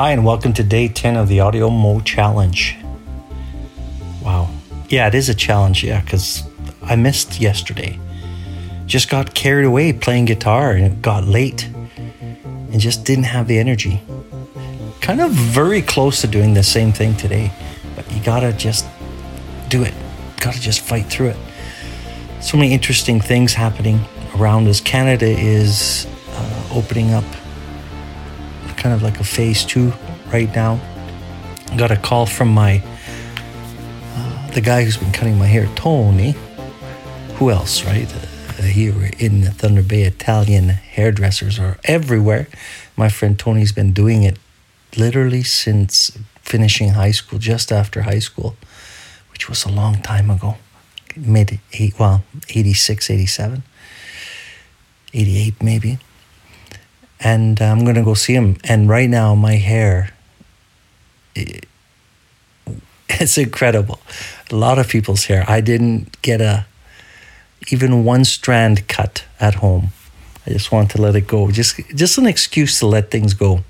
Hi, and welcome to day 10 of the Audio Mo Challenge. Wow. Yeah, it is a challenge, yeah, because I missed yesterday. Just got carried away playing guitar and it got late and just didn't have the energy. Kind of very close to doing the same thing today, but you gotta just do it. Gotta just fight through it. So many interesting things happening around us. Canada is uh, opening up kind of like a phase two right now. Got a call from my uh, the guy who's been cutting my hair, Tony. Who else, right? Uh, here in the Thunder Bay, Italian hairdressers are everywhere. My friend Tony's been doing it literally since finishing high school, just after high school, which was a long time ago. Mid eight, well, 86, 87, 88 maybe and uh, I'm gonna go see him. And right now, my hair, it, it's incredible. A lot of people's hair. I didn't get a even one strand cut at home. I just want to let it go. Just just an excuse to let things go.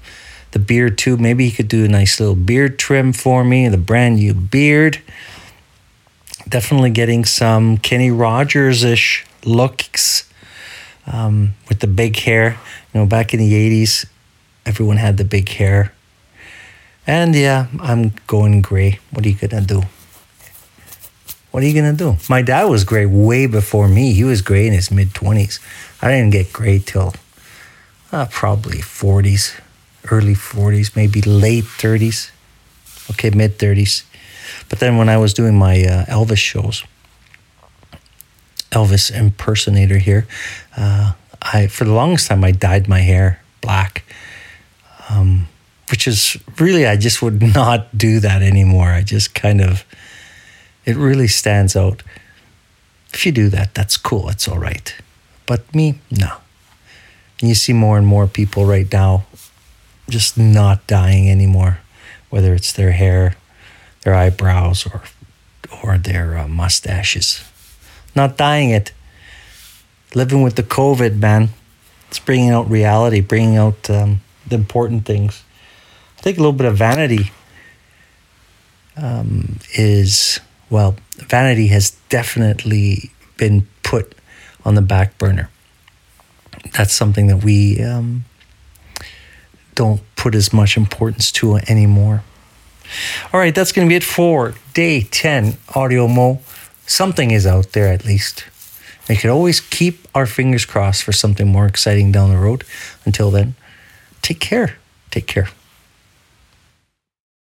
The beard too. Maybe he could do a nice little beard trim for me. The brand new beard. Definitely getting some Kenny Rogers ish looks um, with the big hair. You know, back in the 80s, everyone had the big hair. And yeah, I'm going gray. What are you going to do? What are you going to do? My dad was gray way before me. He was gray in his mid 20s. I didn't get gray till uh, probably 40s, early 40s, maybe late 30s. Okay, mid 30s. But then when I was doing my uh, Elvis shows, Elvis impersonator here. Uh, I for the longest time I dyed my hair black, um, which is really I just would not do that anymore. I just kind of it really stands out. If you do that, that's cool. It's all right. But me, no. And you see more and more people right now just not dying anymore, whether it's their hair, their eyebrows, or or their uh, mustaches not dying it. Living with the COVID, man. It's bringing out reality, bringing out um, the important things. I think a little bit of vanity um, is, well, vanity has definitely been put on the back burner. That's something that we um, don't put as much importance to anymore. All right, that's going to be it for day 10 Audio Mo something is out there at least. We could always keep our fingers crossed for something more exciting down the road. Until then, take care. Take care.